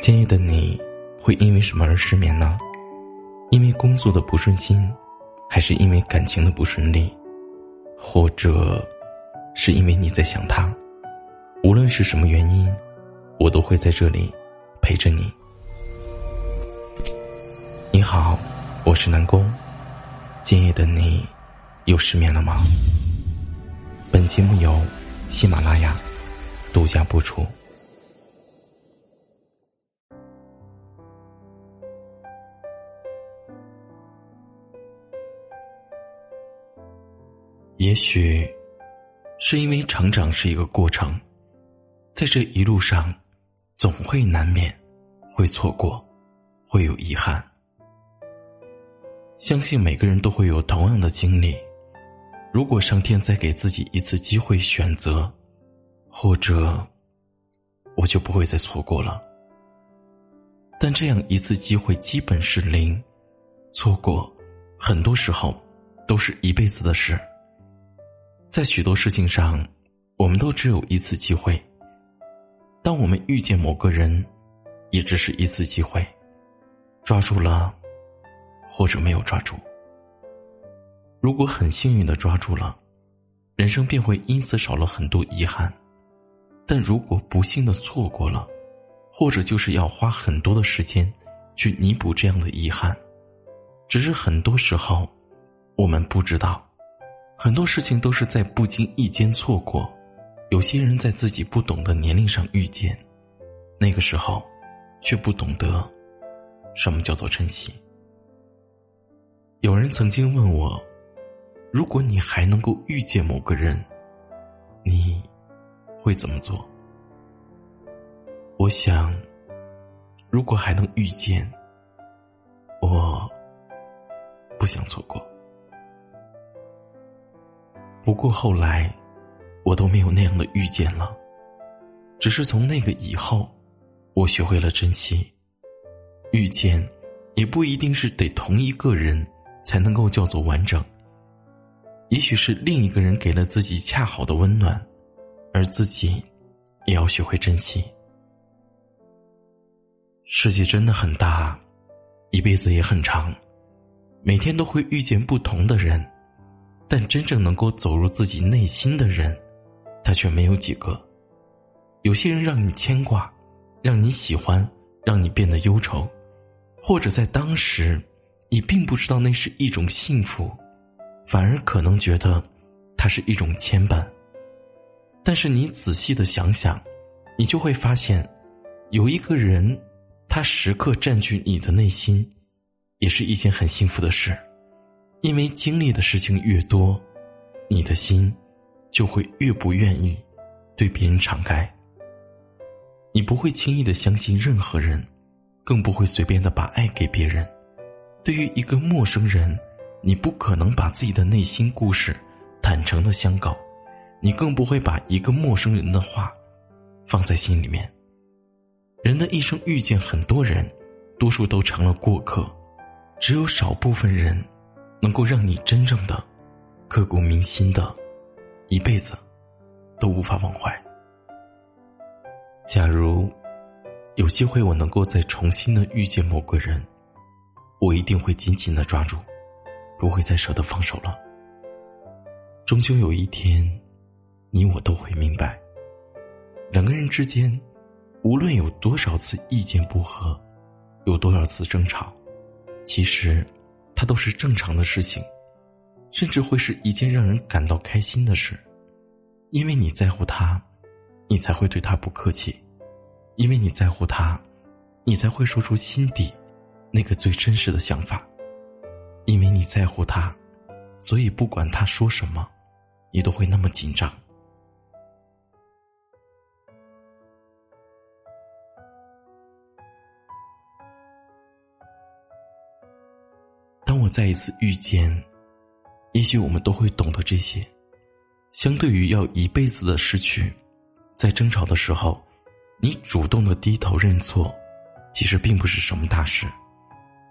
今夜的你，会因为什么而失眠呢？因为工作的不顺心，还是因为感情的不顺利，或者，是因为你在想他？无论是什么原因，我都会在这里陪着你。你好，我是南宫。今夜的你，又失眠了吗？本节目由喜马拉雅独家播出。也许，是因为成长是一个过程，在这一路上，总会难免会错过，会有遗憾。相信每个人都会有同样的经历。如果上天再给自己一次机会选择，或者，我就不会再错过了。但这样一次机会基本是零，错过，很多时候都是一辈子的事。在许多事情上，我们都只有一次机会。当我们遇见某个人，也只是一次机会，抓住了，或者没有抓住。如果很幸运的抓住了，人生便会因此少了很多遗憾；但如果不幸的错过了，或者就是要花很多的时间去弥补这样的遗憾。只是很多时候，我们不知道。很多事情都是在不经意间错过，有些人在自己不懂的年龄上遇见，那个时候，却不懂得，什么叫做珍惜。有人曾经问我，如果你还能够遇见某个人，你会怎么做？我想，如果还能遇见，我不想错过。不过后来，我都没有那样的遇见了。只是从那个以后，我学会了珍惜。遇见，也不一定是得同一个人才能够叫做完整。也许是另一个人给了自己恰好的温暖，而自己也要学会珍惜。世界真的很大，一辈子也很长，每天都会遇见不同的人。但真正能够走入自己内心的人，他却没有几个。有些人让你牵挂，让你喜欢，让你变得忧愁，或者在当时，你并不知道那是一种幸福，反而可能觉得，它是一种牵绊。但是你仔细的想想，你就会发现，有一个人，他时刻占据你的内心，也是一件很幸福的事。因为经历的事情越多，你的心就会越不愿意对别人敞开。你不会轻易的相信任何人，更不会随便的把爱给别人。对于一个陌生人，你不可能把自己的内心故事坦诚的相告，你更不会把一个陌生人的话放在心里面。人的一生遇见很多人，多数都成了过客，只有少部分人。能够让你真正的刻骨铭心的，一辈子都无法忘怀。假如有机会，我能够再重新的遇见某个人，我一定会紧紧的抓住，不会再舍得放手了。终究有一天，你我都会明白，两个人之间，无论有多少次意见不合，有多少次争吵，其实。它都是正常的事情，甚至会是一件让人感到开心的事，因为你在乎他，你才会对他不客气；因为你在乎他，你才会说出心底那个最真实的想法；因为你在乎他，所以不管他说什么，你都会那么紧张。当我再一次遇见，也许我们都会懂得这些。相对于要一辈子的失去，在争吵的时候，你主动的低头认错，其实并不是什么大事。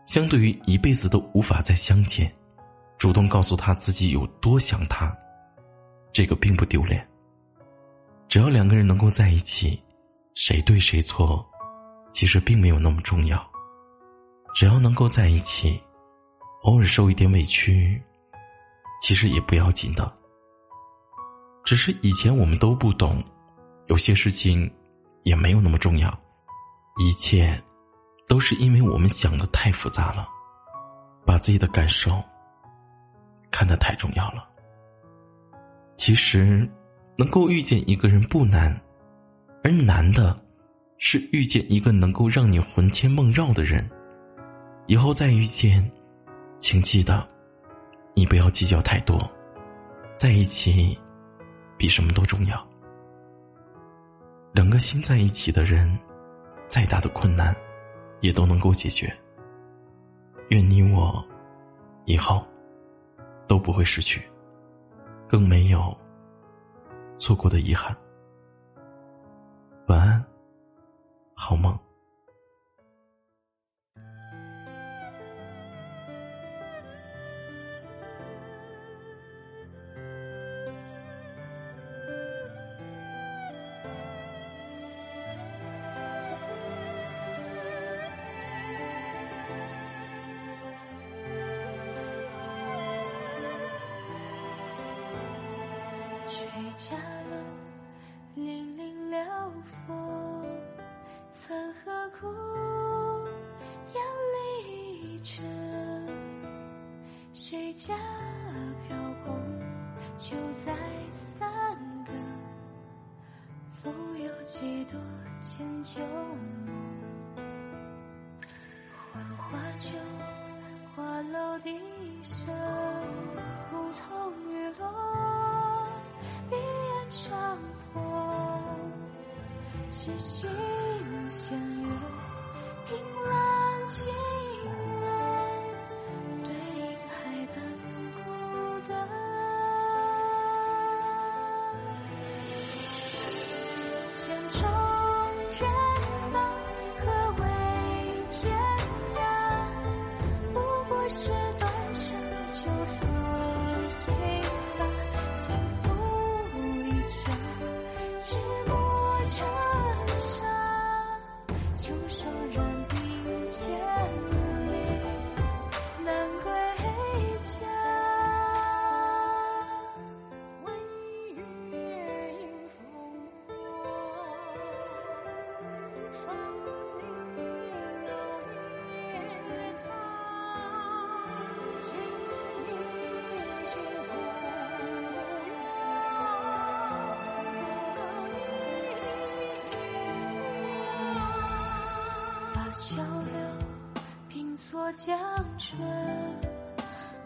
相对于一辈子都无法再相见，主动告诉他自己有多想他，这个并不丢脸。只要两个人能够在一起，谁对谁错，其实并没有那么重要。只要能够在一起，偶尔受一点委屈，其实也不要紧的。只是以前我们都不懂，有些事情也没有那么重要，一切都是因为我们想的太复杂了，把自己的感受看得太重要了。其实。能够遇见一个人不难，而难的，是遇见一个能够让你魂牵梦绕的人。以后再遇见，请记得，你不要计较太多，在一起，比什么都重要。两个心在一起的人，再大的困难，也都能够解决。愿你我，以后，都不会失去，更没有。错过的遗憾。晚安，好梦。家楼，凛凛流风，曾何苦要离尘？谁家飘红，就在三更。复有几多千旧梦？浣花酒，花楼笛声，梧桐七星弦月，凭栏情。江春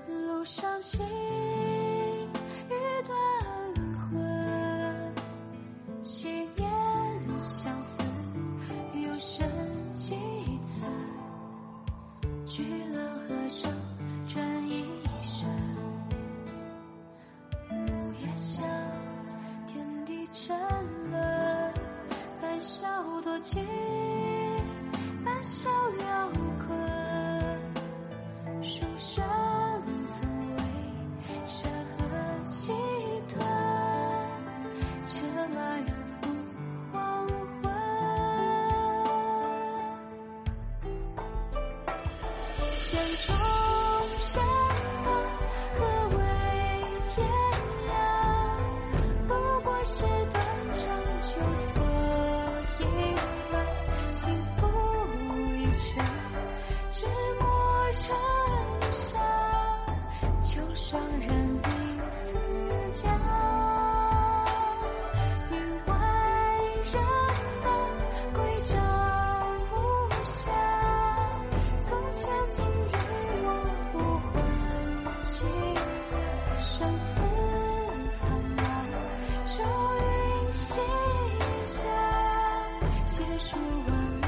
路上行，control. 别说完